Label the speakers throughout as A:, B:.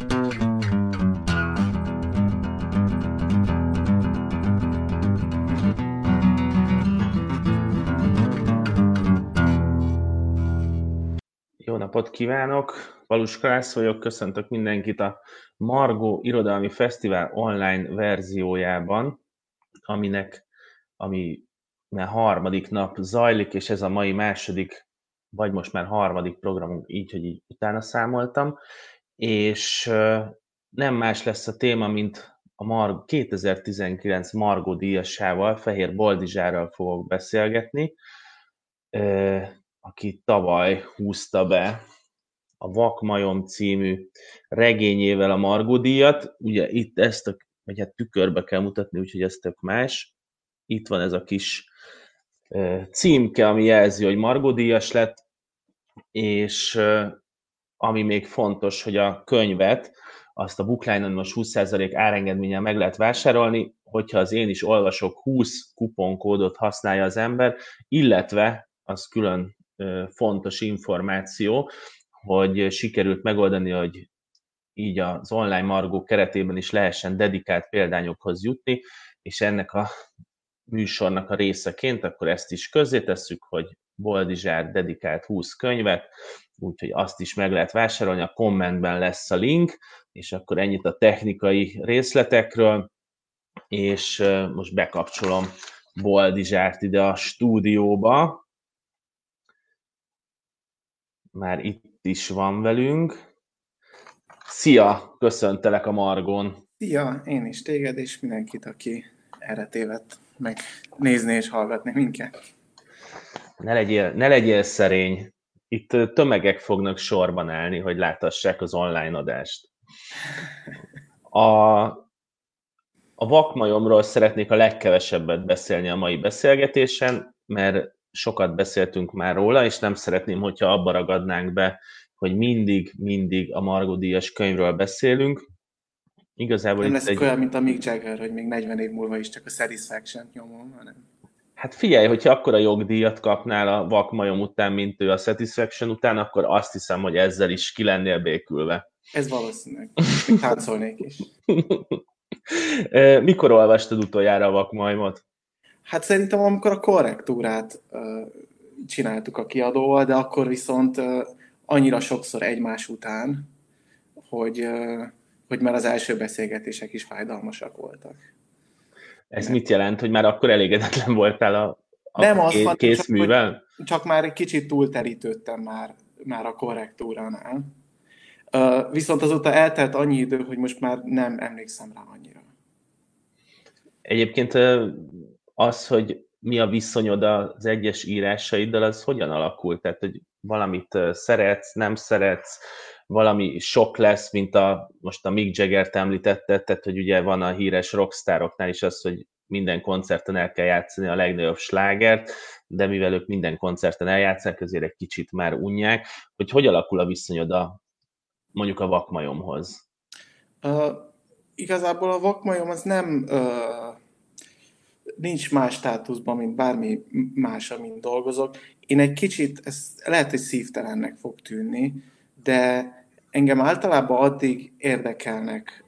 A: Jó napot kívánok! Valus Klász vagyok, köszöntök mindenkit a Margó Irodalmi Fesztivál online verziójában, aminek, ami már harmadik nap zajlik, és ez a mai második, vagy most már harmadik programunk, így, hogy így utána számoltam, és nem más lesz a téma, mint a Mar 2019 Margó díjasával, Fehér Boldizsárral fogok beszélgetni, aki tavaly húzta be a Vakmajom című regényével a Margó díjat. Ugye itt ezt a, vagy hát tükörbe kell mutatni, úgyhogy ez tök más. Itt van ez a kis címke, ami jelzi, hogy Margó díjas lett, és ami még fontos, hogy a könyvet, azt a bookline most 20% árengedménnyel meg lehet vásárolni, hogyha az én is olvasok 20 kuponkódot használja az ember, illetve az külön fontos információ, hogy sikerült megoldani, hogy így az online margó keretében is lehessen dedikált példányokhoz jutni, és ennek a műsornak a részeként, akkor ezt is közzétesszük, hogy Boldizsár dedikált 20 könyvet, úgyhogy azt is meg lehet vásárolni, a kommentben lesz a link, és akkor ennyit a technikai részletekről, és most bekapcsolom Boldizsárt ide a stúdióba. Már itt is van velünk. Szia, köszöntelek a Margon.
B: Szia, én is téged, és mindenkit, aki erre tévedt meg nézni és hallgatni minket.
A: Ne legyél, ne legyél szerény. Itt tömegek fognak sorban állni, hogy láthassák az online adást. A, a vakmajomról szeretnék a legkevesebbet beszélni a mai beszélgetésen, mert sokat beszéltünk már róla, és nem szeretném, hogyha abba ragadnánk be, hogy mindig, mindig a Margot Díjas könyvről beszélünk.
B: Igazából nem lesz egy... olyan, mint a Mick Jagger, hogy még 40 év múlva is csak a Satisfaction nyomom, hanem...
A: Hát figyelj, hogyha akkor a jogdíjat kapnál a vakmajom után, mint ő a Satisfaction után, akkor azt hiszem, hogy ezzel is ki lennél békülve.
B: Ez valószínűleg. Táncolnék is.
A: Mikor olvastad utoljára a vakmajmot?
B: Hát szerintem amikor a korrektúrát uh, csináltuk a kiadóval, de akkor viszont uh, annyira sokszor egymás után, hogy, uh, hogy már az első beszélgetések is fájdalmasak voltak.
A: Ez mit jelent, hogy már akkor elégedetlen voltál a, a Nem az készművel?
B: Csak, csak már egy kicsit túlterítődtem már, már a korrektúránál. Uh, viszont azóta eltelt annyi idő, hogy most már nem emlékszem rá annyira.
A: Egyébként az, hogy mi a viszonyod az egyes írásaiddal, az hogyan alakul? Tehát, hogy valamit szeretsz, nem szeretsz, valami sok lesz, mint a, most a Mick Jagger-t említette, tehát, hogy ugye van a híres rockstároknál is az, hogy minden koncerten el kell játszani a legnagyobb slágert, de mivel ők minden koncerten eljátszák, ezért egy kicsit már unják, hogy hogy alakul a viszonyod a, mondjuk a vakmajomhoz?
B: Uh, igazából a vakmajom az nem uh, nincs más státuszban, mint bármi más, amin dolgozok. Én egy kicsit, ez lehet, hogy szívtelennek fog tűnni, de engem általában addig érdekelnek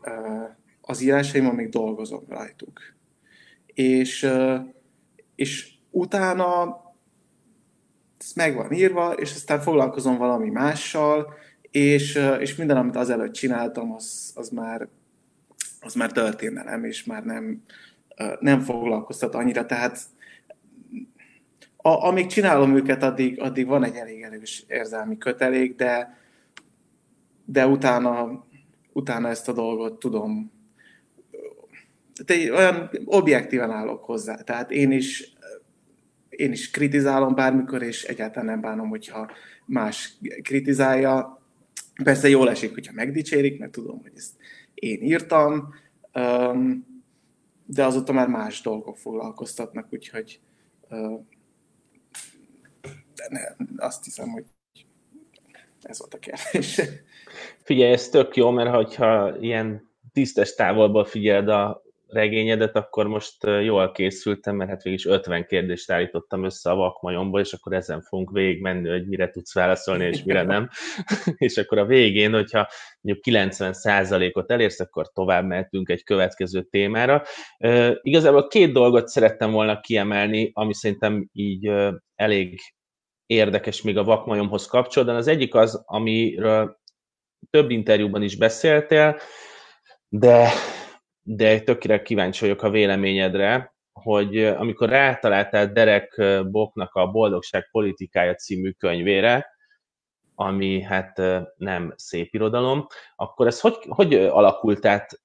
B: az írásaim, amíg dolgozok rajtuk. És, és utána ez meg van írva, és aztán foglalkozom valami mással, és, és minden, amit azelőtt csináltam, az, az, már, az már történelem, és már nem, nem foglalkoztat annyira, tehát a, amíg csinálom őket, addig, addig van egy elég erős érzelmi kötelék, de, de utána, utána ezt a dolgot tudom, tehát olyan objektíven állok hozzá. Tehát én is, én is kritizálom bármikor, és egyáltalán nem bánom, hogyha más kritizálja. Persze jól esik, hogyha megdicsérik, mert tudom, hogy ezt én írtam, de azóta már más dolgok foglalkoztatnak, úgyhogy de ne, azt hiszem, hogy ez volt a kérdés.
A: Figyelj, ez tök jó, mert hogyha ilyen tisztes távolból figyeld a regényedet, akkor most jól készültem, mert hát végig is 50 kérdést állítottam össze a vakmajomból, és akkor ezen fogunk végigmenni, hogy mire tudsz válaszolni, és mire nem. és akkor a végén, hogyha mondjuk 90%-ot elérsz, akkor tovább mehetünk egy következő témára. Igazából két dolgot szerettem volna kiemelni, ami szerintem így elég érdekes még a vakmajomhoz kapcsolatban. Az egyik az, amiről több interjúban is beszéltél, de, de tökére kíváncsi vagyok a véleményedre, hogy amikor rátaláltál Derek Boknak a Boldogság politikája című könyvére, ami hát nem szép irodalom, akkor ez hogy, hogy alakult át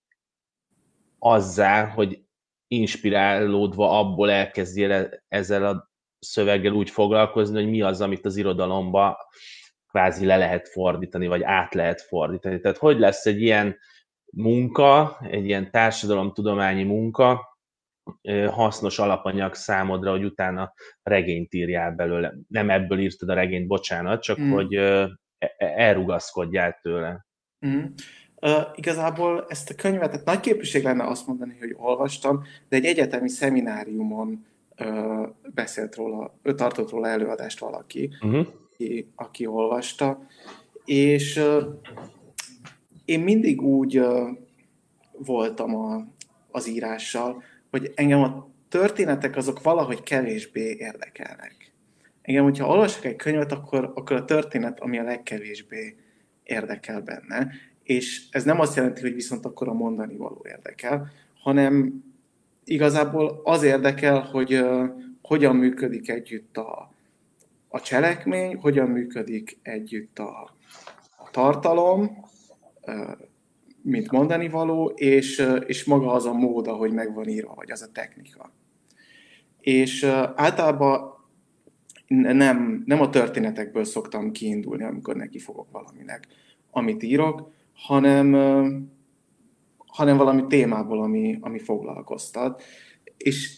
A: azzá, hogy inspirálódva abból elkezdjél ezzel a szöveggel úgy foglalkozni, hogy mi az, amit az irodalomba kvázi le lehet fordítani, vagy át lehet fordítani. Tehát hogy lesz egy ilyen munka, egy ilyen társadalomtudományi munka, hasznos alapanyag számodra, hogy utána regényt írjál belőle. Nem ebből írtad a regényt, bocsánat, csak mm. hogy e, e, elrugaszkodjál tőle.
B: Mm. Uh, igazából ezt a könyvet, tehát nagy képviség lenne azt mondani, hogy olvastam, de egy egyetemi szemináriumon uh, beszélt róla, ő tartott róla előadást valaki, uh-huh. aki, aki olvasta, és én mindig úgy voltam a, az írással, hogy engem a történetek azok valahogy kevésbé érdekelnek. Engem, hogyha olvasok egy könyvet, akkor, akkor a történet, ami a legkevésbé érdekel benne, és ez nem azt jelenti, hogy viszont akkor a mondani való érdekel, hanem igazából az érdekel, hogy uh, hogyan működik együtt a, a cselekmény, hogyan működik együtt a, a tartalom, uh, mint mondani való, és, uh, és maga az a mód, ahogy meg van írva, vagy az a technika. És uh, általában nem, nem a történetekből szoktam kiindulni, amikor neki fogok valaminek, amit írok, hanem, hanem valami témából, ami, ami foglalkoztat. És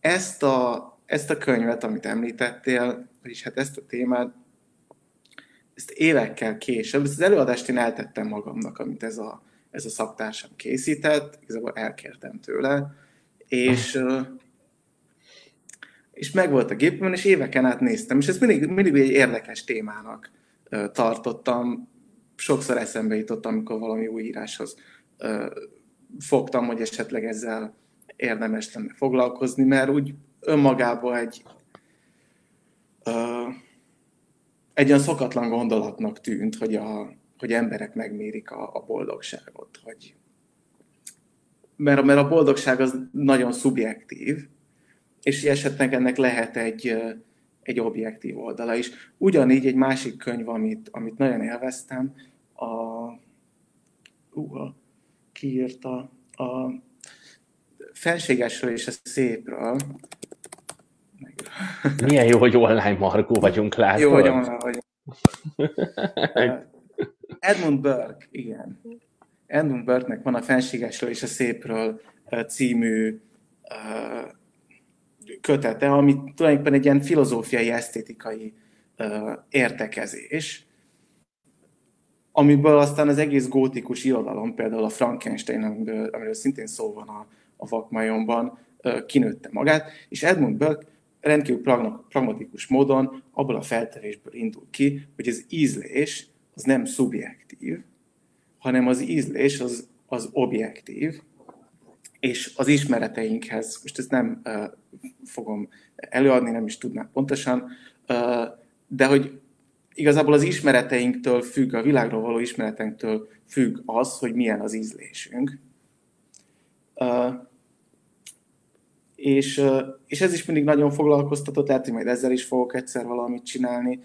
B: ezt a, ezt a könyvet, amit említettél, vagyis hát ezt a témát, ezt évekkel később, ezt az előadást én eltettem magamnak, amit ez a, ez a szaktársam készített, igazából elkértem tőle, és, és megvolt a gépemben, és éveken át néztem, és ezt mindig, mindig egy érdekes témának tartottam, sokszor eszembe jutott, amikor valami új íráshoz fogtam, hogy esetleg ezzel érdemes lenne foglalkozni, mert úgy önmagában egy egy olyan szokatlan gondolatnak tűnt, hogy, a, hogy emberek megmérik a, a boldogságot, hogy mert, mert a boldogság az nagyon szubjektív, és esetleg ennek lehet egy, egy objektív oldala is. Ugyanígy egy másik könyv, amit, amit nagyon élveztem, a, uh, a kiírta a fenségesről és a szépről.
A: Milyen jó, hogy online margó vagyunk, látod?
B: Jó, hogy online vagyunk. Edmund Burke, igen. Edmund Burke-nek van a Fenségesről és a Szépről című kötete, ami tulajdonképpen egy ilyen filozófiai, esztétikai értekezés, amiből aztán az egész gótikus irodalom, például a Frankenstein, amiből, amiről szintén szó van a, a vakmajomban, kinőtte magát, és Edmund Burke rendkívül pragmatikus módon abból a feltevésből indul ki, hogy az ízlés az nem szubjektív, hanem az ízlés az, az objektív, és az ismereteinkhez, most ezt nem uh, fogom előadni, nem is tudnám pontosan, uh, de hogy igazából az ismereteinktől függ, a világról való ismereteinktől függ az, hogy milyen az ízlésünk. Uh, és, uh, és ez is mindig nagyon foglalkoztatott, lehet, hogy majd ezzel is fogok egyszer valamit csinálni,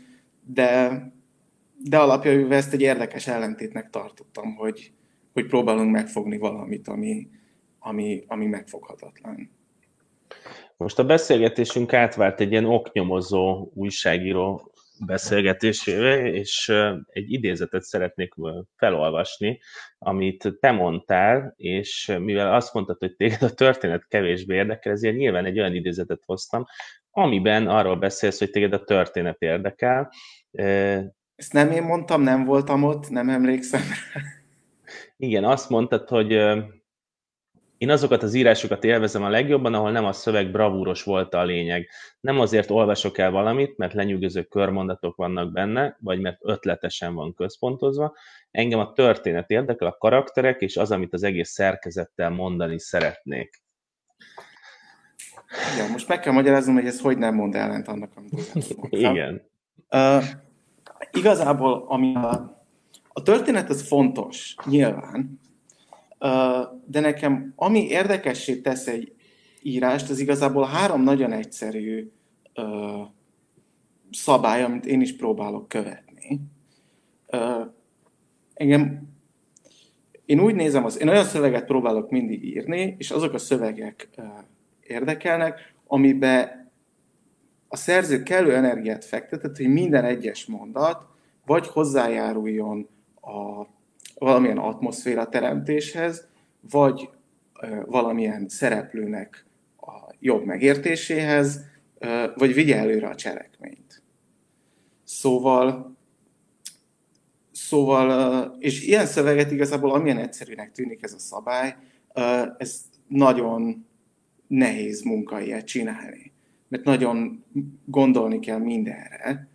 B: de, de alapjában ezt egy érdekes ellentétnek tartottam, hogy, hogy próbálunk megfogni valamit, ami, ami, ami megfoghatatlan.
A: Most a beszélgetésünk átvált egy ilyen oknyomozó újságíró beszélgetésével, és egy idézetet szeretnék felolvasni, amit te mondtál, és mivel azt mondtad, hogy téged a történet kevésbé érdekel, ezért nyilván egy olyan idézetet hoztam, amiben arról beszélsz, hogy téged a történet érdekel.
B: Ezt nem én mondtam, nem voltam ott, nem emlékszem.
A: Igen, azt mondtad, hogy Én azokat az írásokat élvezem a legjobban, ahol nem a szöveg bravúros volt a lényeg. Nem azért olvasok el valamit, mert lenyűgöző körmondatok vannak benne, vagy mert ötletesen van központozva. Engem a történet érdekel, a karakterek, és az, amit az egész szerkezettel mondani szeretnék.
B: Ja, most meg kell magyaráznom, hogy ez hogy nem mond ellent annak, amit
A: Igen.
B: Uh, igazából, ami a, a történet az fontos, nyilván, de nekem ami érdekessé tesz egy írást, az igazából három nagyon egyszerű szabály, amit én is próbálok követni. Engem, én úgy nézem, az, én olyan szöveget próbálok mindig írni, és azok a szövegek érdekelnek, amiben a szerző kellő energiát fektetett, hogy minden egyes mondat vagy hozzájáruljon a valamilyen atmoszféra teremtéshez, vagy valamilyen szereplőnek a jobb megértéséhez, vagy vigye előre a cselekményt. Szóval, szóval, és ilyen szöveget igazából amilyen egyszerűnek tűnik ez a szabály, ez nagyon nehéz munka ilyet csinálni. Mert nagyon gondolni kell mindenre,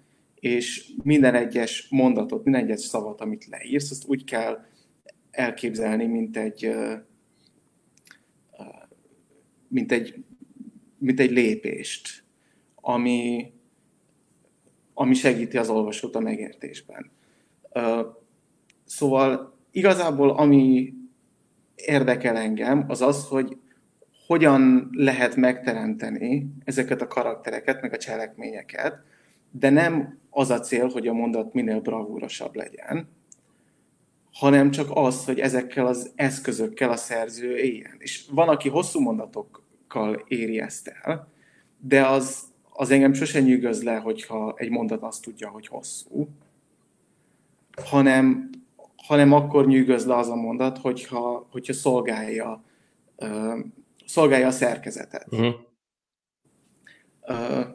B: és minden egyes mondatot, minden egyes szavat, amit leírsz, azt úgy kell elképzelni, mint egy, mint egy, mint egy lépést, ami, ami segíti az olvasót a megértésben. Szóval igazából ami érdekel engem, az az, hogy hogyan lehet megteremteni ezeket a karaktereket, meg a cselekményeket, de nem az a cél, hogy a mondat minél bravúrosabb legyen, hanem csak az, hogy ezekkel az eszközökkel a szerző éljen. És van, aki hosszú mondatokkal éri ezt el, de az, az engem sosem nyűgöz le, hogyha egy mondat azt tudja, hogy hosszú, hanem, hanem akkor nyűgöz le az a mondat, hogyha, hogyha szolgálja, uh, szolgálja a szerkezetet. Uh-huh. Uh,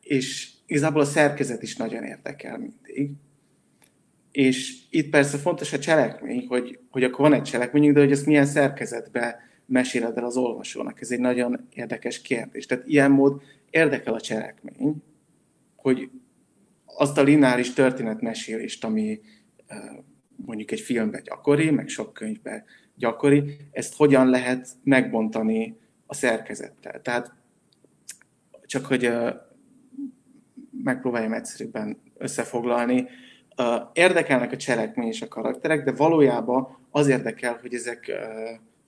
B: és igazából a szerkezet is nagyon érdekel mindig. És itt persze fontos a cselekmény, hogy, hogy akkor van egy cselekményünk, de hogy ezt milyen szerkezetbe meséled el az olvasónak. Ez egy nagyon érdekes kérdés. Tehát ilyen mód érdekel a cselekmény, hogy azt a lineáris történetmesélést, ami mondjuk egy filmben gyakori, meg sok könyvben gyakori, ezt hogyan lehet megbontani a szerkezettel. Tehát csak hogy megpróbáljam egyszerűbben összefoglalni. Érdekelnek a cselekmény és a karakterek, de valójában az érdekel, hogy ezek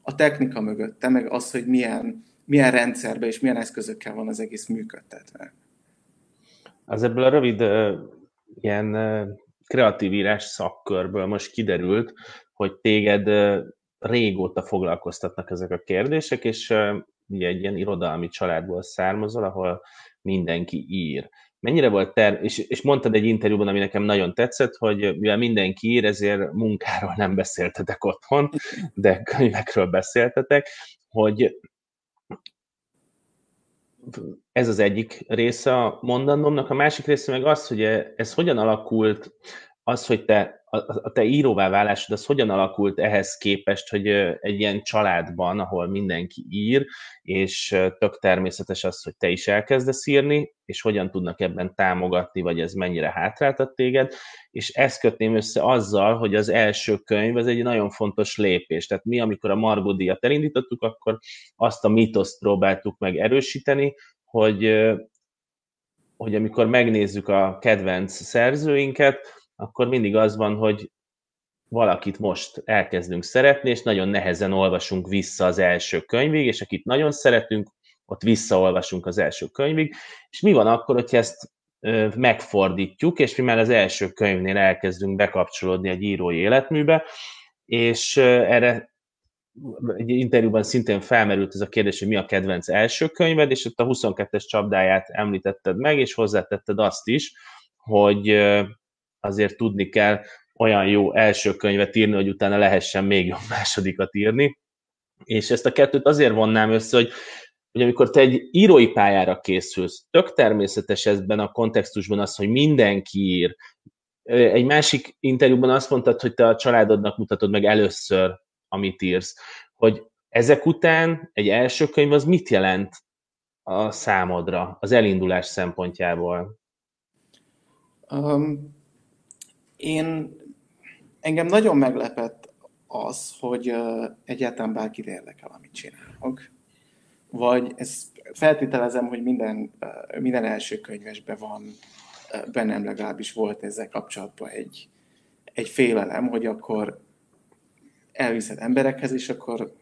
B: a technika mögötte, meg az, hogy milyen, milyen rendszerben és milyen eszközökkel van az egész működtetve.
A: Az ebből a rövid ilyen kreatív írás szakkörből most kiderült, hogy téged régóta foglalkoztatnak ezek a kérdések, és ugye egy ilyen irodalmi családból származol, ahol mindenki ír mennyire volt ter, és, és mondtad egy interjúban, ami nekem nagyon tetszett, hogy mivel mindenki ír, ezért munkáról nem beszéltetek otthon, de könyvekről beszéltetek, hogy ez az egyik része a mondanomnak, a másik része meg az, hogy ez hogyan alakult, az, hogy te a, te íróvá válásod, az hogyan alakult ehhez képest, hogy egy ilyen családban, ahol mindenki ír, és tök természetes az, hogy te is elkezdesz írni, és hogyan tudnak ebben támogatni, vagy ez mennyire hátráltat téged, és ezt kötném össze azzal, hogy az első könyv, ez egy nagyon fontos lépés. Tehát mi, amikor a Margot díjat elindítottuk, akkor azt a mitoszt próbáltuk meg erősíteni, hogy, hogy amikor megnézzük a kedvenc szerzőinket, akkor mindig az van, hogy valakit most elkezdünk szeretni, és nagyon nehezen olvasunk vissza az első könyvig, és akit nagyon szeretünk, ott visszaolvasunk az első könyvig, és mi van akkor, hogyha ezt megfordítjuk, és mi már az első könyvnél elkezdünk bekapcsolódni egy írói életműbe, és erre egy interjúban szintén felmerült ez a kérdés, hogy mi a kedvenc első könyved, és ott a 22-es csapdáját említetted meg, és hozzátetted azt is, hogy azért tudni kell olyan jó első könyvet írni, hogy utána lehessen még jobb másodikat írni. És ezt a kettőt azért vonnám össze, hogy hogy amikor te egy írói pályára készülsz, tök természetes ebben a kontextusban az, hogy mindenki ír. Egy másik interjúban azt mondtad, hogy te a családodnak mutatod meg először, amit írsz. Hogy Ezek után egy első könyv az mit jelent a számodra, az elindulás szempontjából?
B: Um, én engem nagyon meglepett az, hogy egyáltalán bárkit érdekel, amit csinálok. Vagy ezt feltételezem, hogy minden, minden első könyvesben van, bennem legalábbis volt ezzel kapcsolatban egy, egy félelem, hogy akkor elviszed emberekhez, és akkor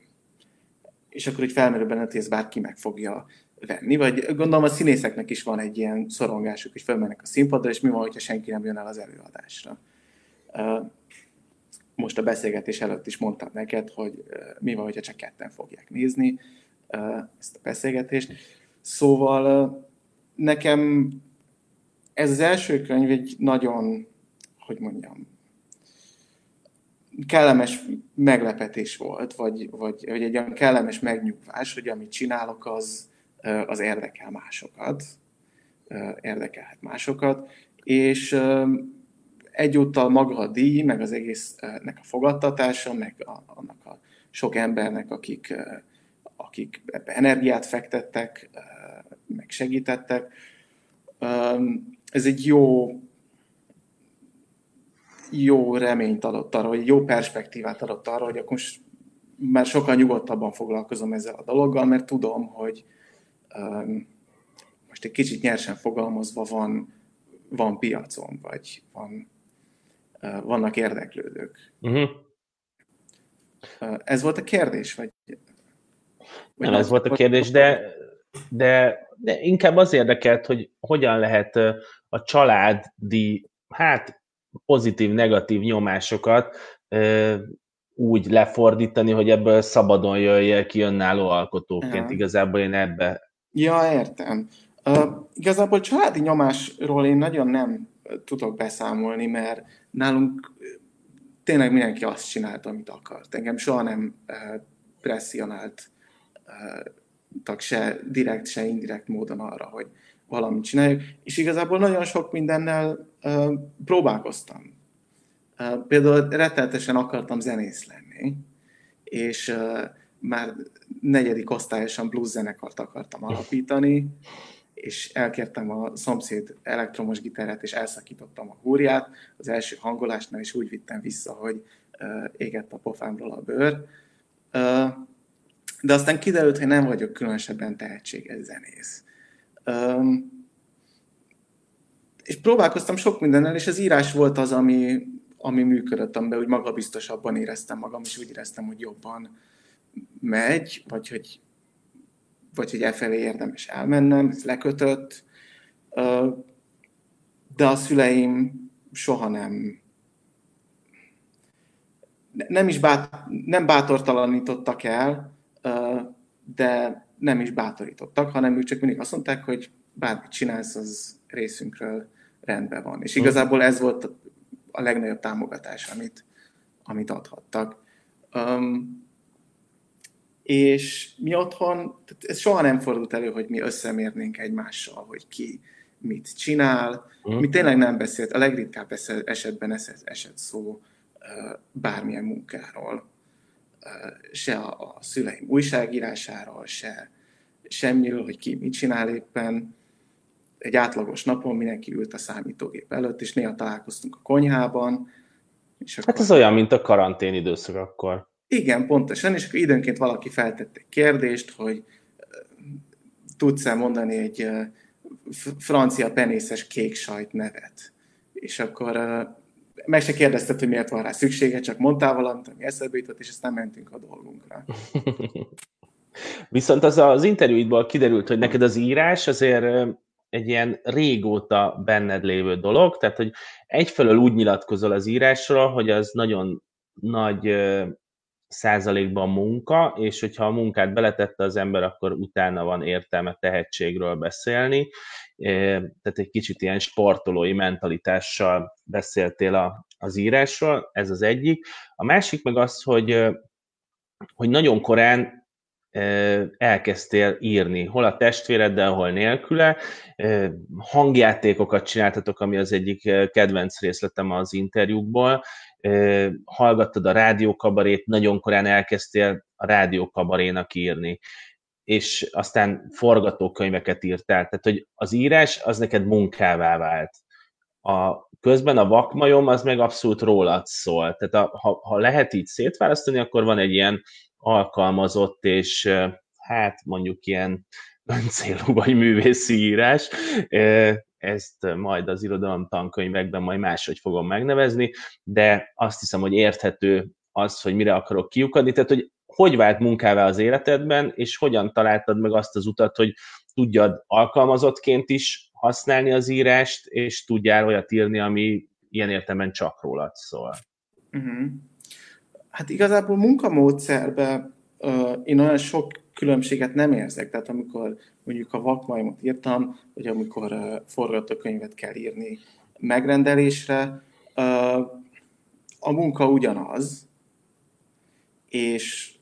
B: és akkor így felmerül benne, hogy ez bárki meg fogja venni, vagy gondolom a színészeknek is van egy ilyen szorongásuk, hogy felmennek a színpadra, és mi van, hogyha senki nem jön el az előadásra. Most a beszélgetés előtt is mondtam neked, hogy mi van, hogyha csak ketten fogják nézni ezt a beszélgetést. Szóval nekem ez az első könyv egy nagyon, hogy mondjam, kellemes meglepetés volt, vagy, vagy, vagy egy olyan kellemes megnyugvás, hogy amit csinálok, az, az érdekel másokat, érdekelhet másokat, és egyúttal maga a díj, meg az egésznek a fogadtatása, meg a, annak a sok embernek, akik, akik ebbe energiát fektettek, meg segítettek, ez egy jó jó reményt adott arra, vagy jó perspektívát adott arra, hogy akkor már sokkal nyugodtabban foglalkozom ezzel a dologgal, mert tudom, hogy most egy kicsit nyersen fogalmazva van, van piacon, vagy van, vannak érdeklődők. Uh-huh. Uh, ez volt a kérdés? Vagy,
A: vagy Nem, ez volt a kérdés, de, de, de inkább az érdekelt, hogy hogyan lehet a családi, hát pozitív-negatív nyomásokat úgy lefordítani, hogy ebből szabadon jöjjél ki önálló alkotóként. Ja. Igazából én ebbe...
B: Ja, értem. Uh, igazából családi nyomásról én nagyon nem tudok beszámolni, mert nálunk tényleg mindenki azt csinálta, amit akart. Engem soha nem uh, presszionált uh, se direkt, se indirekt módon arra, hogy valamit csináljuk, és igazából nagyon sok mindennel próbálkoztam. Például rettenetesen akartam zenész lenni, és már negyedik osztályosan blues zenekart akartam alapítani, és elkértem a szomszéd elektromos gitárát, és elszakítottam a húrját az első hangolásnál, és úgy vittem vissza, hogy égett a pofámról a bőr. De aztán kiderült, hogy nem vagyok különösebben tehetséges zenész. És próbálkoztam sok mindennel, és az írás volt az, ami, ami működött, amiben úgy magabiztosabban éreztem magam, és úgy éreztem, hogy jobban megy, vagy hogy, vagy hogy elfelé érdemes elmennem, ez lekötött. De a szüleim soha nem nem is bát, nem bátortalanítottak el, de nem is bátorítottak, hanem ők csak mindig azt mondták, hogy bármit csinálsz, az részünkről rendben van. És igazából ez volt a legnagyobb támogatás, amit, amit adhattak. Um, és mi otthon, ez soha nem fordult elő, hogy mi összemérnénk egymással, hogy ki mit csinál. Mm. Mi tényleg nem beszélt, a legritkább esetben esett szó bármilyen munkáról. Se a, a szüleim újságírásáról, se semmiről, hogy ki mit csinál éppen. Egy átlagos napon mindenki ült a számítógép előtt, és néha találkoztunk a konyhában.
A: És akkor... Hát ez olyan, mint a karantén időszak akkor.
B: Igen, pontosan, és akkor időnként valaki feltette kérdést, hogy tudsz-e mondani egy francia penészes kék sajt nevet. És akkor meg se kérdezted, hogy miért van rá szüksége, csak mondtál valamit, ami eszedbe jutott, és aztán mentünk a dolgunkra.
A: Viszont az az interjúidból kiderült, hogy neked az írás azért egy ilyen régóta benned lévő dolog, tehát hogy egyfelől úgy nyilatkozol az írásról, hogy az nagyon nagy százalékban munka, és hogyha a munkát beletette az ember, akkor utána van értelme tehetségről beszélni. Tehát egy kicsit ilyen sportolói mentalitással beszéltél a, az írásról, ez az egyik. A másik meg az, hogy, hogy nagyon korán elkezdtél írni, hol a testvéreddel, hol nélküle. Hangjátékokat csináltatok, ami az egyik kedvenc részletem az interjúkból. Hallgattad a rádiókabarét, nagyon korán elkezdtél a rádiókabarénak írni, és aztán forgatókönyveket írtál, tehát hogy az írás az neked munkává vált. A, közben a vakmajom az meg abszolút rólad szól. Tehát a, ha, ha lehet így szétválasztani, akkor van egy ilyen alkalmazott és hát mondjuk ilyen öncélú vagy művészi írás. Ezt majd az irodalom tankönyvekben majd máshogy fogom megnevezni, de azt hiszem, hogy érthető az, hogy mire akarok kiukadni, tehát hogy hogy vált munkává az életedben, és hogyan találtad meg azt az utat, hogy tudjad alkalmazottként is használni az írást, és tudjál olyat írni, ami ilyen értelemben csak rólad szól. Uh-huh.
B: Hát igazából munkamódszerben uh, én olyan sok különbséget nem érzek. Tehát amikor mondjuk a vakmajmot írtam, vagy amikor uh, forgatókönyvet kell írni megrendelésre, a munka ugyanaz, és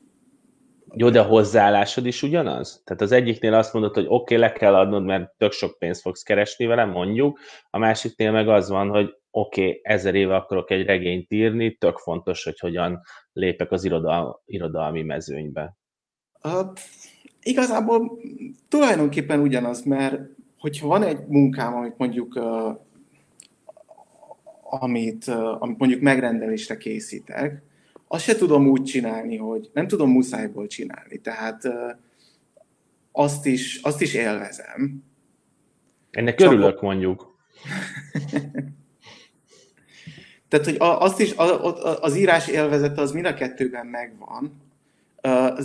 A: jó, de a hozzáállásod is ugyanaz? Tehát az egyiknél azt mondod, hogy oké, okay, le kell adnod, mert tök sok pénzt fogsz keresni vele, mondjuk, a másiknél meg az van, hogy oké, okay, ezer éve akarok egy regényt írni, tök fontos, hogy hogyan lépek az irodal, irodalmi mezőnybe.
B: Uh, igazából tulajdonképpen ugyanaz, mert hogyha van egy munkám, amit mondjuk uh, amit, uh, amit mondjuk megrendelésre készítek, azt se tudom úgy csinálni, hogy nem tudom muszájból csinálni. Tehát uh, azt is, azt is élvezem.
A: Ennek Csak örülök, mondjuk.
B: Tehát, hogy azt is, az írás élvezete az mind a kettőben megvan,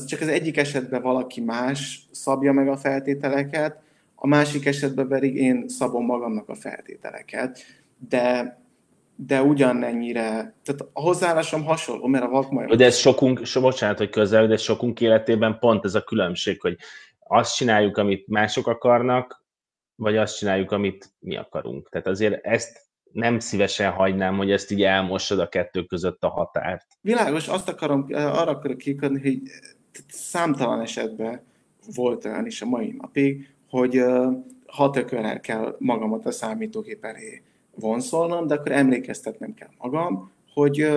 B: csak az egyik esetben valaki más szabja meg a feltételeket, a másik esetben pedig én szabom magamnak a feltételeket, de de ugyanennyire, tehát a hozzáállásom hasonló, mert a vakmajom...
A: De ez sokunk, so, bocsánat, hogy közel, de sokunk életében pont ez a különbség, hogy azt csináljuk, amit mások akarnak, vagy azt csináljuk, amit mi akarunk. Tehát azért ezt nem szívesen hagynám, hogy ezt így elmossad a kettő között a határt.
B: Világos, azt akarom, arra akarok kikadni, hogy számtalan esetben volt olyan is a mai napig, hogy hat ökörrel kell magamat a számítógép elé vonszolnom, de akkor emlékeztetnem kell magam, hogy,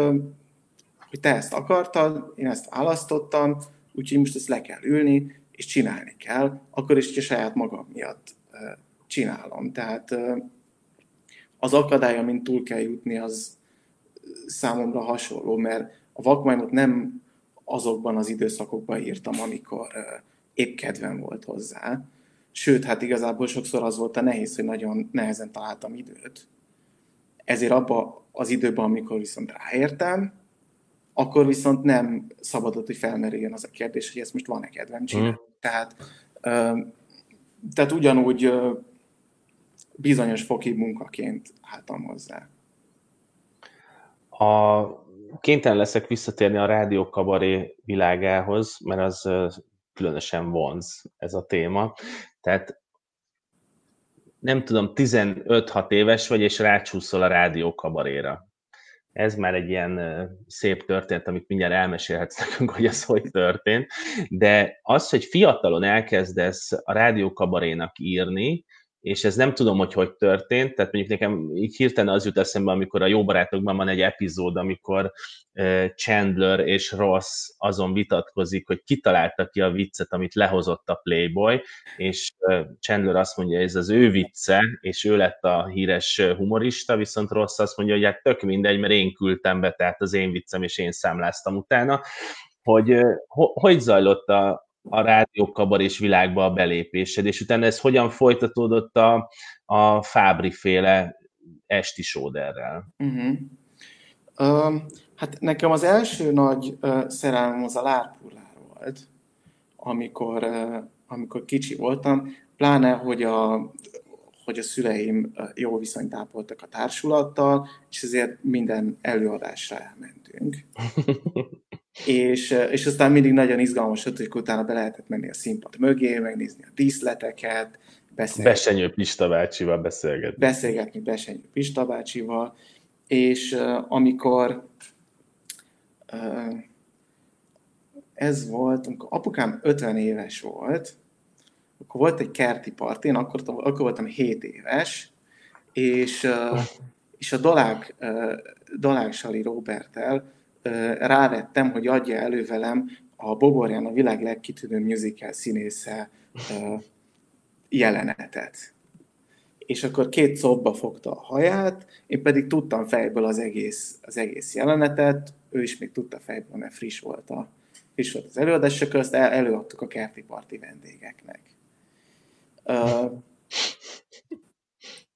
B: hogy te ezt akartad, én ezt választottam, úgyhogy most ezt le kell ülni, és csinálni kell, akkor is, hogy a saját magam miatt csinálom. Tehát az akadály, amint túl kell jutni, az számomra hasonló, mert a vakmajmot nem azokban az időszakokban írtam, amikor épp kedvem volt hozzá. Sőt, hát igazából sokszor az volt a nehéz, hogy nagyon nehezen találtam időt. Ezért abban az időben, amikor viszont ráértem, akkor viszont nem szabadott, hogy felmerüljön az a kérdés, hogy ezt most van-e kedvem csinálni. Mm. Tehát, tehát ugyanúgy bizonyos foki munkaként álltam hozzá.
A: A kénytelen leszek visszatérni a rádió kabaré világához, mert az különösen vonz ez a téma. Tehát nem tudom, 15-6 éves vagy, és rácsúszol a rádió kabaréra. Ez már egy ilyen szép történet, amit mindjárt elmesélhetsz nekünk, hogy ez hogy történt. De az, hogy fiatalon elkezdesz a rádió kabarénak írni, és ez nem tudom, hogy hogy történt, tehát mondjuk nekem így hirtelen az jut eszembe, amikor a Jó Barátokban van egy epizód, amikor Chandler és Ross azon vitatkozik, hogy kitalálta ki a viccet, amit lehozott a Playboy, és Chandler azt mondja, ez az ő vicce, és ő lett a híres humorista, viszont Ross azt mondja, hogy hát tök mindegy, mert én küldtem be, tehát az én viccem, és én számláztam utána, hogy hogy zajlott a, a rádiókabar és világba a belépésed, és utána ez hogyan folytatódott a, a Fábri féle esti sóderrel? Uh-huh.
B: Um, hát nekem az első nagy uh, szerelmem az a lárpullár volt, amikor, uh, amikor kicsi voltam, pláne, hogy a, hogy a szüleim jó viszonyt ápoltak a társulattal, és ezért minden előadásra elmentünk. és, és aztán mindig nagyon izgalmas volt, hogy utána be lehetett menni a színpad mögé, megnézni a díszleteket,
A: beszélgetni. Besenyő Pista bácsival beszélgetni.
B: Beszélgetni Besenyő Pista bácsival, és uh, amikor uh, ez volt, amikor apukám 50 éves volt, akkor volt egy kerti parti, én akkor, akkor voltam 7 éves, és, uh, és a Dolák, uh, Sali Robertel rávettem, hogy adja elő velem a Boborján a világ legkitűnő musical színésze jelenetet. És akkor két szobba fogta a haját, én pedig tudtam fejből az egész, az egész jelenetet, ő is még tudta fejből, mert friss volt, a, friss volt az előadás, és akkor azt el, előadtuk a kerti parti vendégeknek. Uh,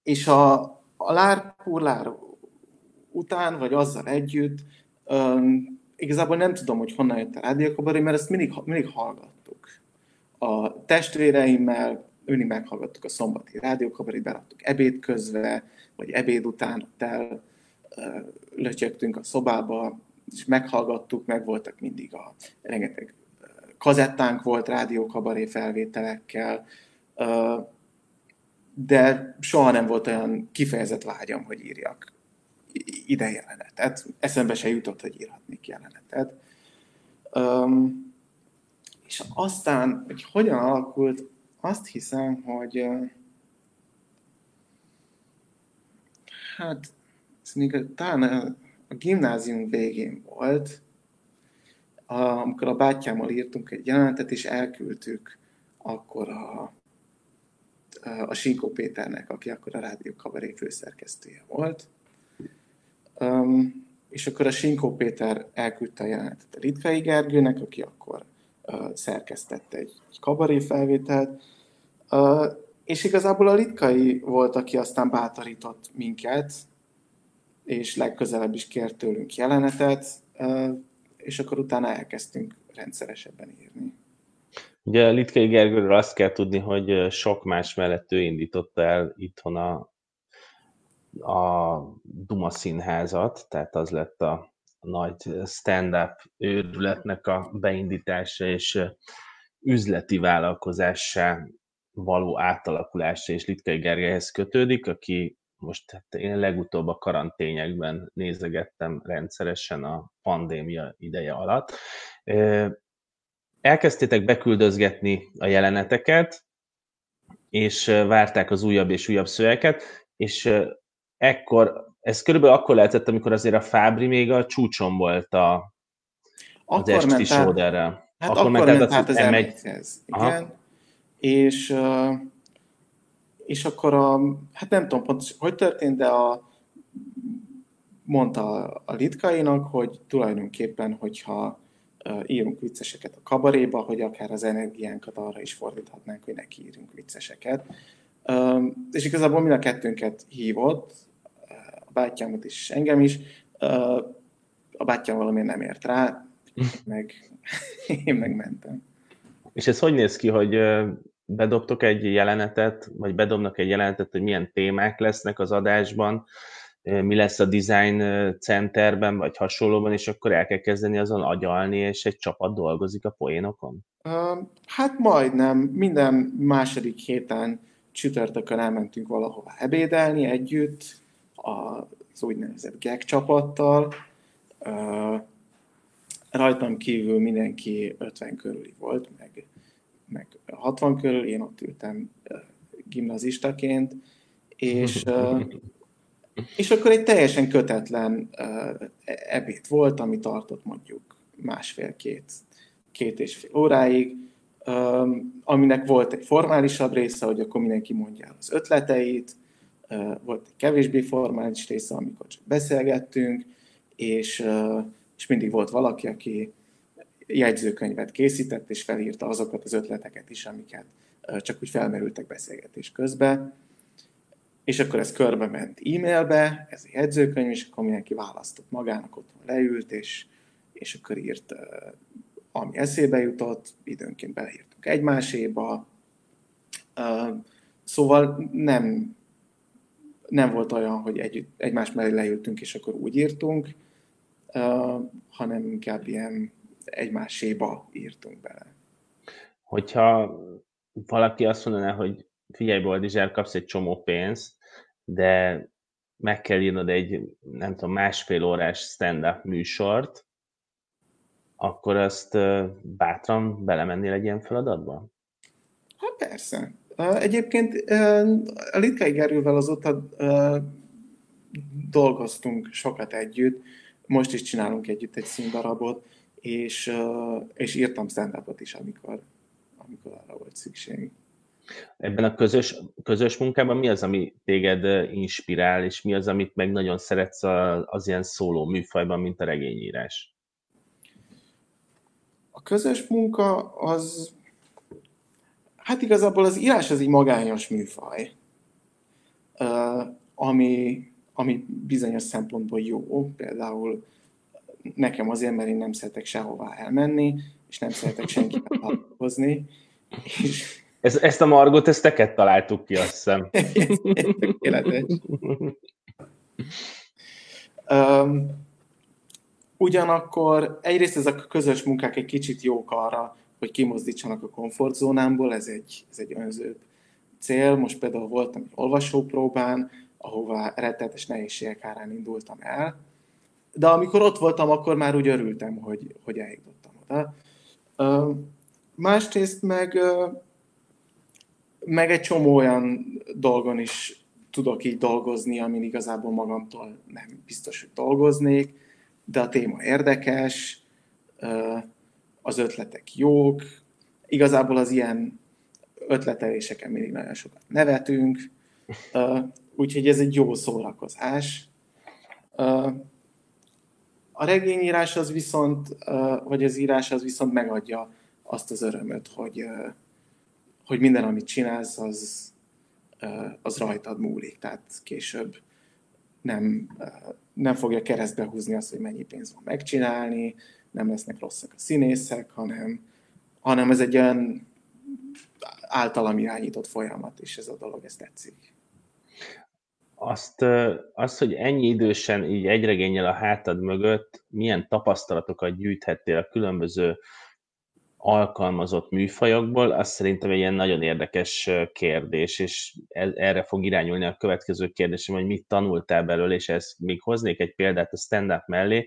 B: és a, a lárpurlár után, vagy azzal együtt, um, igazából nem tudom, hogy honnan jött a rádiókabaré, mert ezt mindig, mindig hallgattuk. A testvéreimmel mindig meghallgattuk a szombati rádiókabarét, beraktuk ebéd közve, vagy ebéd után ott el lötyögtünk a szobába, és meghallgattuk, meg voltak mindig a rengeteg kazettánk volt rádiókabaré felvételekkel, de soha nem volt olyan kifejezett vágyam, hogy írjak ide jelenetet. Eszembe se jutott, hogy írhatnék jelenetet. Um, és aztán, hogy hogyan alakult, azt hiszem, hogy hát ez még talán a, a gimnázium végén volt, amikor a bátyámmal írtunk egy jelenetet, és elküldtük akkor a, a Sinkó Péternek, aki akkor a Rádió Kabaré főszerkesztője volt. Um, és akkor a Sinkó Péter elküldte a jelenetet a Litkai Gergőnek, aki akkor uh, szerkesztette egy, egy kabaré felvételt, uh, és igazából a Litkai volt, aki aztán bátorított minket, és legközelebb is kért tőlünk jelenetet, uh, és akkor utána elkezdtünk rendszeresebben írni.
A: Ugye Litkai Gergőről azt kell tudni, hogy sok más mellett ő indította el itthon a, a Duma színházat, tehát az lett a nagy stand-up őrületnek a beindítása és üzleti vállalkozássá való átalakulása és Litkai Gergelyhez kötődik, aki most hát én legutóbb a karantényekben nézegettem rendszeresen a pandémia ideje alatt. Elkezdtétek beküldözgetni a jeleneteket, és várták az újabb és újabb szövegeket, és ekkor, ez körülbelül akkor lehetett, amikor azért a Fábri még a csúcson volt a, az akkor esti sóderrel.
B: Hát akkor, akkor ment, ment át az m igen. Aha. És, és akkor a, hát nem tudom pontosan, hogy történt, de a, mondta a litkainak, hogy tulajdonképpen, hogyha írunk vicceseket a kabaréba, hogy akár az energiánkat arra is fordíthatnánk, hogy neki írunk vicceseket. És igazából mind a kettőnket hívott, a bátyámot is, engem is. A bátyám valamiért nem ért rá, meg, én meg mentem.
A: És ez hogy néz ki, hogy bedobtok egy jelenetet, vagy bedobnak egy jelenetet, hogy milyen témák lesznek az adásban, mi lesz a design centerben, vagy hasonlóban, és akkor el kell kezdeni azon agyalni, és egy csapat dolgozik a poénokon?
B: Hát majdnem. Minden második héten csütörtökön elmentünk valahova ebédelni együtt, az úgynevezett gag csapattal. Rajtam kívül mindenki 50 körüli volt, meg, meg 60 körül, én ott ültem gimnazistaként, és, és akkor egy teljesen kötetlen ebéd volt, ami tartott mondjuk másfél-két két és fél óráig, aminek volt egy formálisabb része, hogy akkor mindenki mondja el az ötleteit, volt egy kevésbé formális része, amikor csak beszélgettünk, és, és mindig volt valaki, aki jegyzőkönyvet készített, és felírta azokat az ötleteket is, amiket csak úgy felmerültek beszélgetés közben. És akkor ez körbe ment e-mailbe, ez a jegyzőkönyv, és akkor mindenki választott magának, ott leült, és, és akkor írt, ami eszébe jutott, időnként beleírtuk egymáséba. Szóval nem nem volt olyan, hogy egy, egymás mellé leültünk, és akkor úgy írtunk, uh, hanem inkább ilyen egymáséba írtunk bele.
A: Hogyha valaki azt mondaná, hogy figyelj, Boldizsár, kapsz egy csomó pénzt, de meg kell írnod egy, nem tudom, másfél órás stand-up műsort, akkor azt bátran belemennél egy ilyen feladatba?
B: Hát persze. Egyébként a Litkai Gerővel azóta dolgoztunk sokat együtt, most is csinálunk együtt egy színdarabot, és, és írtam stand is, amikor, amikor arra volt szükség.
A: Ebben a közös, közös munkában mi az, ami téged inspirál, és mi az, amit meg nagyon szeretsz az ilyen szóló műfajban, mint a regényírás?
B: A közös munka az, hát igazából az írás az egy magányos műfaj, ami, ami bizonyos szempontból jó. Például nekem azért, mert én nem szeretek sehová elmenni, és nem szeretek senkivel találkozni.
A: És... Ez, ezt a Margot, ezt teket találtuk ki, azt hiszem.
B: um, ugyanakkor egyrészt ezek a közös munkák egy kicsit jók arra, hogy kimozdítsanak a komfortzónámból, ez egy, ez egy önzőbb cél. Most például voltam egy olvasópróbán, ahová rettetes nehézségek árán indultam el, de amikor ott voltam, akkor már úgy örültem, hogy, hogy eljutottam oda. Másrészt meg, meg egy csomó olyan dolgon is tudok így dolgozni, amin igazából magamtól nem biztos, hogy dolgoznék, de a téma érdekes, az ötletek jók, igazából az ilyen ötleteléseken mindig nagyon sokat nevetünk, úgyhogy ez egy jó szórakozás. A regényírás az viszont, vagy az írás az viszont megadja azt az örömöt, hogy, hogy minden, amit csinálsz, az, az rajtad múlik. Tehát később nem, nem fogja keresztbe húzni azt, hogy mennyi pénz van megcsinálni, nem lesznek rosszak a színészek, hanem, hanem ez egy olyan általam irányított folyamat, és ez a dolog, ez tetszik.
A: Azt, azt, hogy ennyi idősen így egy regényel a hátad mögött milyen tapasztalatokat gyűjthettél a különböző alkalmazott műfajokból, az szerintem egy ilyen nagyon érdekes kérdés, és erre fog irányulni a következő kérdésem, hogy mit tanultál belőle, és ezt még hoznék egy példát a stand-up mellé,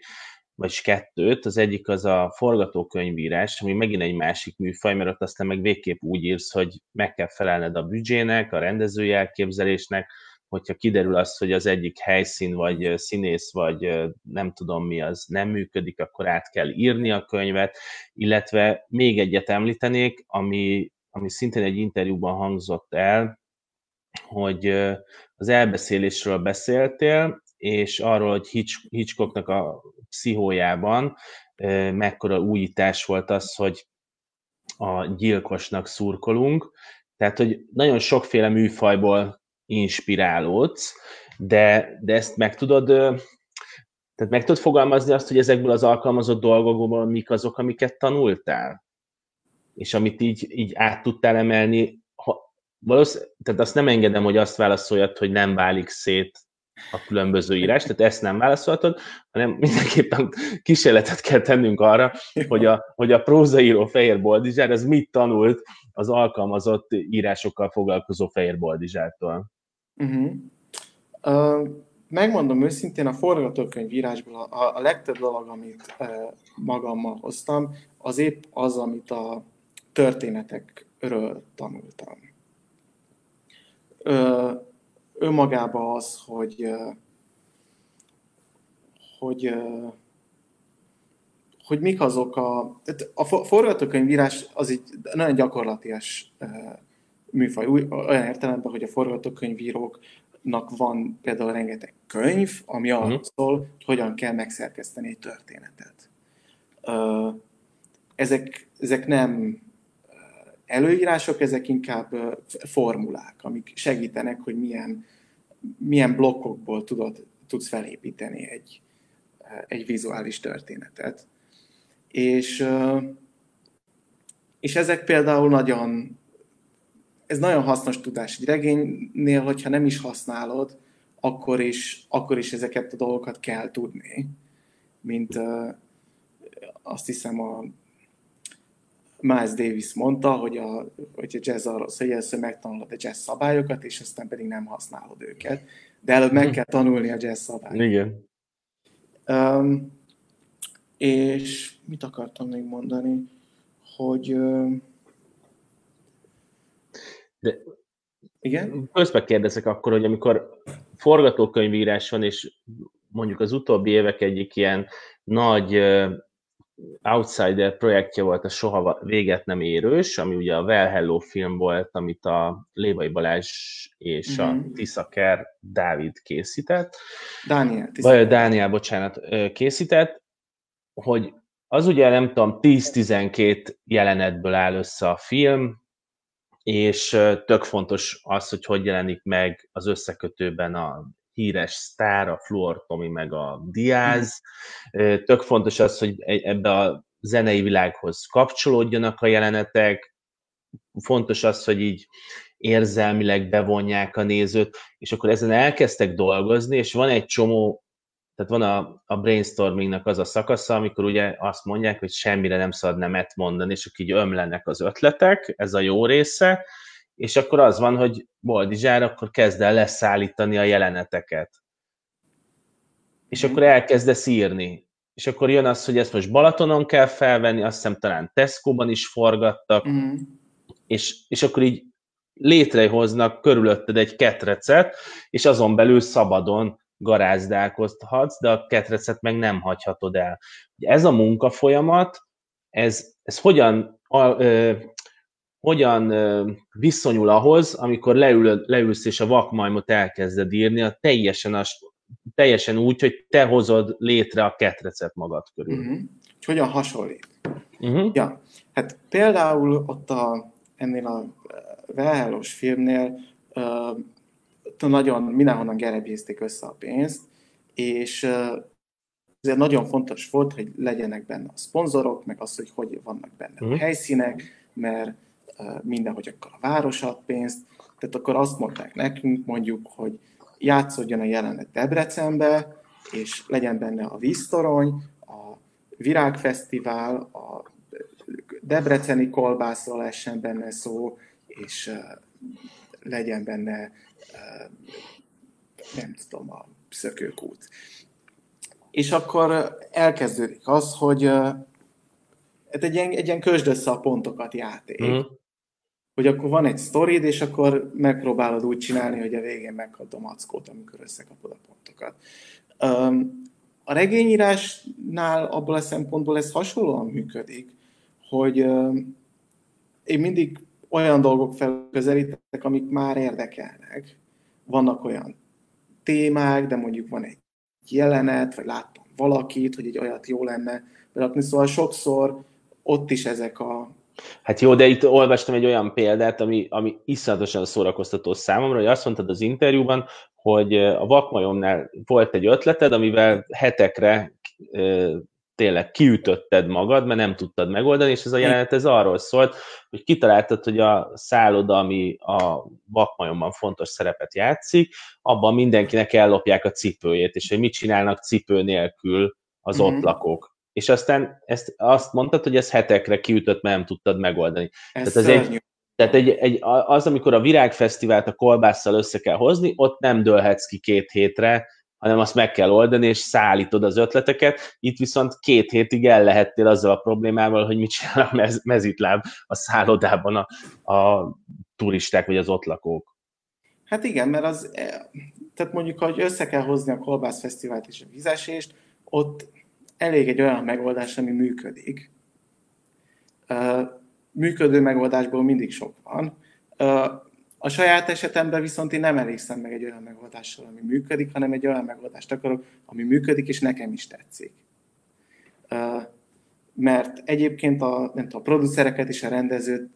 A: vagy kettőt, az egyik az a forgatókönyvírás, ami megint egy másik műfaj, mert ott aztán meg végképp úgy írsz, hogy meg kell felelned a büdzsének, a rendezői elképzelésnek, hogyha kiderül az, hogy az egyik helyszín, vagy színész, vagy nem tudom mi az nem működik, akkor át kell írni a könyvet, illetve még egyet említenék, ami, ami szintén egy interjúban hangzott el, hogy az elbeszélésről beszéltél, és arról, hogy Hitch, Hitchcocknak a pszichójában mekkora újítás volt az, hogy a gyilkosnak szurkolunk. Tehát, hogy nagyon sokféle műfajból inspirálódsz, de, de ezt meg tudod, tehát meg tudod fogalmazni azt, hogy ezekből az alkalmazott dolgokból mik azok, amiket tanultál? És amit így, így át tudtál emelni, ha, valószínűleg, tehát azt nem engedem, hogy azt válaszoljad, hogy nem válik szét a különböző írás, tehát ezt nem válaszolhatod, hanem mindenképpen kísérletet kell tennünk arra, hogy a, hogy a prózaíró Fehér Boldizsár az mit tanult az alkalmazott írásokkal foglalkozó Fehér Boldizsártól.
B: Uh-huh. Uh, megmondom őszintén, a forgatókönyvírásból a, a legtöbb dolog, amit uh, magammal hoztam, az épp az, amit a történetekről tanultam. Uh, önmagában az, hogy hogy hogy mik azok a... A forgatókönyvírás az egy nagyon gyakorlatias műfaj olyan értelemben, hogy a forgatókönyvíróknak van például rengeteg könyv, ami arról uh-huh. szól, hogy hogyan kell megszerkeszteni egy történetet. Ezek, ezek nem előírások, ezek inkább formulák, amik segítenek, hogy milyen, milyen blokkokból tudod, tudsz felépíteni egy, egy vizuális történetet. És, és ezek például nagyon ez nagyon hasznos tudás. Egy regénynél, hogyha nem is használod, akkor is, akkor is ezeket a dolgokat kell tudni. Mint azt hiszem a Miles Davis mondta, hogy a, hogy a jazz arról szól, hogy először megtanulod a jazz szabályokat, és aztán pedig nem használod őket. De előbb meg kell tanulni a jazz szabályokat.
A: Igen.
B: Um, és mit akartam még mondani? Hogy uh,
A: de igen? Közben kérdezek akkor, hogy amikor forgatókönyvírás van, és mondjuk az utóbbi évek egyik ilyen nagy outsider projektje volt a Soha véget nem érős, ami ugye a Well Hello film volt, amit a Lévai Balázs és mm-hmm. a mhm. Tiszaker Dávid készített.
B: Dániel.
A: Vagy Dániel, bocsánat, készített, hogy az ugye nem tudom, 10-12 jelenetből áll össze a film, és tök fontos az, hogy hogy jelenik meg az összekötőben a híres sztár, a Fluor Tomi meg a Diaz. Tök fontos az, hogy ebbe a zenei világhoz kapcsolódjanak a jelenetek, fontos az, hogy így érzelmileg bevonják a nézőt, és akkor ezen elkezdtek dolgozni, és van egy csomó, tehát van a, a brainstormingnak az a szakasza, amikor ugye azt mondják, hogy semmire nem szabad nemet mondani, és akkor így ömlenek az ötletek, ez a jó része, és akkor az van, hogy Boldizsár akkor kezd el leszállítani a jeleneteket. És mm. akkor elkezdesz írni. És akkor jön az, hogy ezt most Balatonon kell felvenni, azt hiszem talán Tesco-ban is forgattak, mm. és, és akkor így létrehoznak körülötted egy ketrecet, és azon belül szabadon garázdálkozhatsz, de a ketrecet meg nem hagyhatod el. Ez a munkafolyamat, ez, ez hogyan ö, hogyan viszonyul ahhoz, amikor leül, leülsz és a vakmajmot elkezded írni, a teljesen, a, teljesen úgy, hogy te hozod létre a ketrecet magad körül. Uh-huh.
B: Hogyan hasonlít? Uh-huh. Ja, hát például ott a, ennél a Velhellos filmnél uh, nagyon mindenhonnan gerebézték össze a pénzt, és uh, ezért nagyon fontos volt, hogy legyenek benne a szponzorok, meg az, hogy hogy vannak benne uh-huh. a helyszínek, mert mindenhogy akkor a város ad pénzt, tehát akkor azt mondták nekünk mondjuk, hogy játszódjon a jelenet Debrecenbe, és legyen benne a víztorony, a virágfesztivál, a debreceni kolbászról lehessen benne szó, és legyen benne nem tudom, a szökőkút. És akkor elkezdődik az, hogy hát egy ilyen, egy ilyen közd össze a pontokat játék. Mm hogy akkor van egy sztorid, és akkor megpróbálod úgy csinálni, hogy a végén megkapod a mackót, amikor összekapod a pontokat. A regényírásnál abból a szempontból ez hasonlóan működik, hogy én mindig olyan dolgok fel közelítek, amik már érdekelnek. Vannak olyan témák, de mondjuk van egy jelenet, vagy láttam valakit, hogy egy olyat jó lenne berakni. Szóval sokszor ott is ezek a
A: Hát jó, de itt olvastam egy olyan példát, ami, ami iszonyatosan szórakoztató számomra, hogy azt mondtad az interjúban, hogy a vakmajomnál volt egy ötleted, amivel hetekre tényleg kiütötted magad, mert nem tudtad megoldani, és ez a jelenet ez arról szólt, hogy kitaláltad, hogy a szálloda, ami a vakmajomban fontos szerepet játszik, abban mindenkinek ellopják a cipőjét, és hogy mit csinálnak cipő nélkül az mm-hmm. ott mhm. lakók és aztán ezt, azt mondtad, hogy ez hetekre kiütött, mert nem tudtad megoldani. Ez tehát ez egy, tehát egy, egy, az, amikor a virágfesztivált a kolbásszal össze kell hozni, ott nem dőlhetsz ki két hétre, hanem azt meg kell oldani, és szállítod az ötleteket. Itt viszont két hétig el lehettél azzal a problémával, hogy mit csinál a mez, mezitláb a szállodában a, a turisták, vagy az ott lakók.
B: Hát igen, mert az, e, tehát mondjuk, hogy össze kell hozni a kolbászfesztivált és a vizesést, ott elég egy olyan megoldás, ami működik. Működő megoldásból mindig sok van. A saját esetemben viszont én nem elégszem meg egy olyan megoldással, ami működik, hanem egy olyan megoldást akarok, ami működik, és nekem is tetszik. Mert egyébként a, nem tudom, a producereket és a rendezőt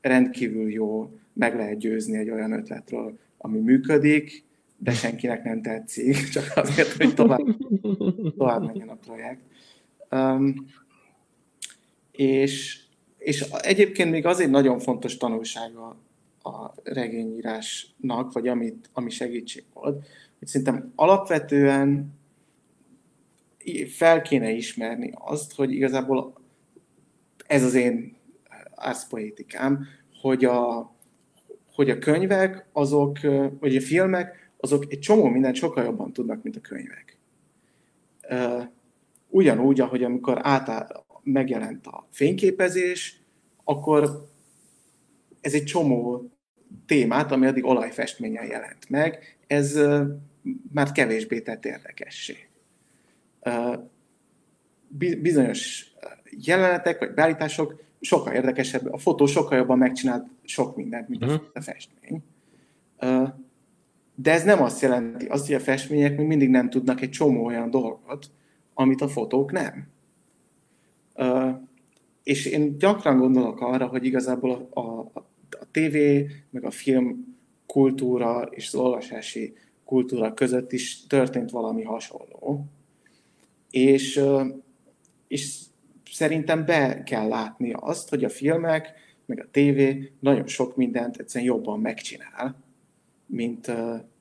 B: rendkívül jó meg lehet győzni egy olyan ötletről, ami működik, de senkinek nem tetszik, csak azért, hogy tovább, tovább menjen a projekt. Um, és, és egyébként még azért nagyon fontos tanulsága a regényírásnak, vagy amit, ami segítség volt, hogy szerintem alapvetően fel kéne ismerni azt, hogy igazából ez az én árszpoétikám, hogy a, hogy a könyvek, azok, vagy a filmek, azok egy csomó mindent sokkal jobban tudnak, mint a könyvek. Ugyanúgy, ahogy amikor átáll, megjelent a fényképezés, akkor ez egy csomó témát, ami addig olajfestményen jelent meg, ez már kevésbé tett érdekessé. bizonyos jelenetek vagy beállítások sokkal érdekesebb, a fotó sokkal jobban megcsinált sok mindent, mint uh-huh. a festmény. De ez nem azt jelenti, azt, hogy a festmények még mindig nem tudnak egy csomó olyan dolgot, amit a fotók nem. És én gyakran gondolok arra, hogy igazából a, a, a TV, meg a film kultúra és az olvasási kultúra között is történt valami hasonló. És, és szerintem be kell látni azt, hogy a filmek, meg a tévé nagyon sok mindent egyszerűen jobban megcsinál, mint,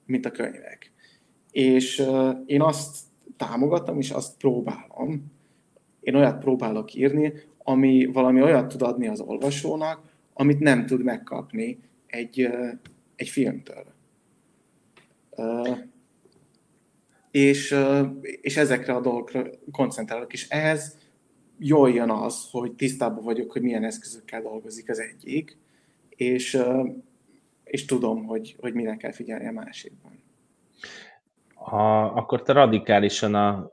B: mint a könyvek. És én azt támogatom, és azt próbálom. Én olyat próbálok írni, ami valami olyat tud adni az olvasónak, amit nem tud megkapni egy, egy filmtől. És, és ezekre a dolgokra koncentrálok, és ehhez jól jön az, hogy tisztában vagyok, hogy milyen eszközökkel dolgozik az egyik, és, és tudom, hogy, hogy mire kell figyelni a másikban.
A: Ha, akkor te radikálisan a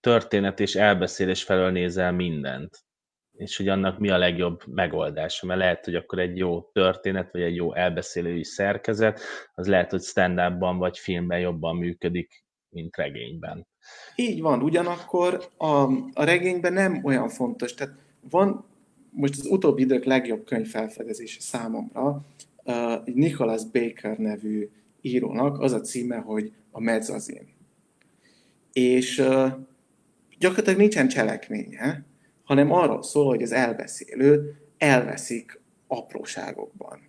A: történet és elbeszélés felől nézel mindent, és hogy annak mi a legjobb megoldása, mert lehet, hogy akkor egy jó történet, vagy egy jó elbeszélői szerkezet, az lehet, hogy stand vagy filmben jobban működik, mint regényben.
B: Így van, ugyanakkor a, a regényben nem olyan fontos. Tehát van most az utóbbi idők legjobb könyv felfedezése számomra, uh, Nicholas Baker nevű írónak az a címe, hogy a mezzazin. És gyakorlatilag nincsen cselekménye, hanem arról szól, hogy az elbeszélő elveszik apróságokban.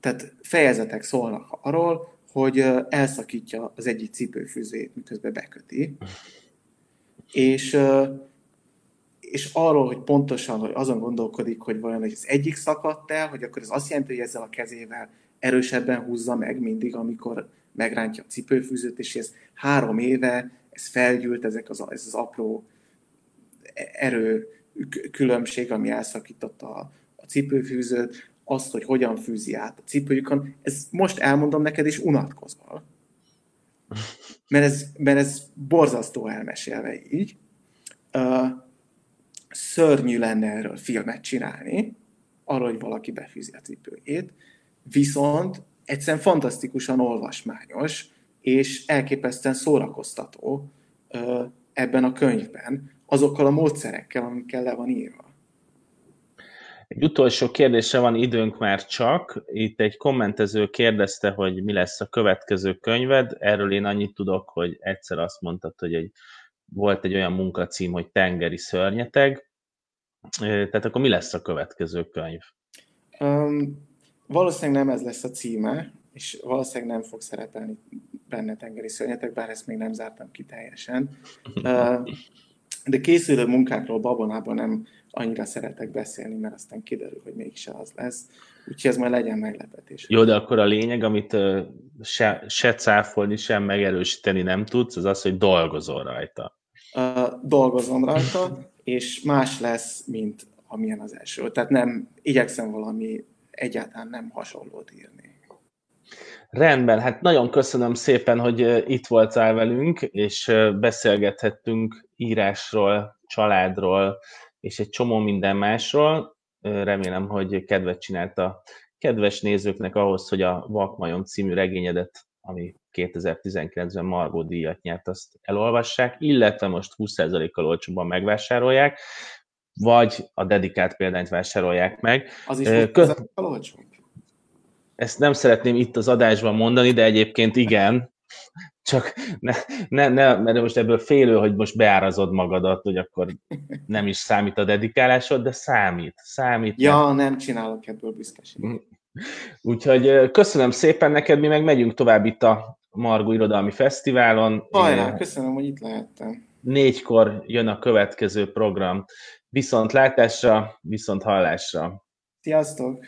B: Tehát fejezetek szólnak arról, hogy elszakítja az egyik cipőfűzét, miközben beköti. És, és arról, hogy pontosan hogy azon gondolkodik, hogy vajon hogy az egyik szakadt el, hogy akkor ez azt jelenti, hogy ezzel a kezével erősebben húzza meg mindig, amikor megrántja a cipőfűzőt, és ez három éve, ez felgyűlt, ezek az, ez az apró erő különbség, ami elszakította a, a cipőfűzőt, azt, hogy hogyan fűzi át a cipőjükön, ez most elmondom neked, és unatkozol. Mert ez, mert ez borzasztó elmesélve így. Uh, szörnyű lenne erről filmet csinálni, arról, hogy valaki befűzi a cipőjét, viszont egyszerűen fantasztikusan olvasmányos, és elképesztően szórakoztató ebben a könyvben, azokkal a módszerekkel, amikkel le van írva.
A: Egy utolsó kérdése van időnk már csak. Itt egy kommentező kérdezte, hogy mi lesz a következő könyved. Erről én annyit tudok, hogy egyszer azt mondtad, hogy egy, volt egy olyan munkacím, hogy Tengeri szörnyeteg. Tehát akkor mi lesz a következő könyv?
B: Um, valószínűleg nem ez lesz a címe, és valószínűleg nem fog szerepelni benne tengeri szörnyetek, bár ezt még nem zártam ki teljesen. De készülő munkákról babonában nem annyira szeretek beszélni, mert aztán kiderül, hogy mégse az lesz. Úgyhogy ez majd legyen meglepetés.
A: Jó, de akkor a lényeg, amit se, se cáfolni, sem megerősíteni nem tudsz, az az, hogy dolgozol rajta.
B: Uh, dolgozom rajta, és más lesz, mint amilyen az első. Tehát nem, igyekszem valami egyáltalán nem hasonlót írni.
A: Rendben, hát nagyon köszönöm szépen, hogy itt voltál velünk, és beszélgethettünk írásról, családról, és egy csomó minden másról. Remélem, hogy kedvet csinált a kedves nézőknek ahhoz, hogy a Vakmajom című regényedet, ami 2019-ben Margó díjat nyert, azt elolvassák, illetve most 20%-kal olcsóban megvásárolják, vagy a dedikált példányt vásárolják meg.
B: Az is Köz...
A: Ezt nem szeretném itt az adásban mondani, de egyébként igen, csak ne, ne, ne, mert most ebből félő, hogy most beárazod magadat, hogy akkor nem is számít a dedikálásod, de számít, számít.
B: Ja, mert... nem csinálok ebből büszkeséget.
A: Úgyhogy köszönöm szépen neked, mi meg megyünk tovább itt a Margó Irodalmi Fesztiválon.
B: Hajrá, köszönöm, hogy itt lehettem.
A: Négykor jön a következő program. Viszont látásra, viszont hallásra.
B: Sziasztok!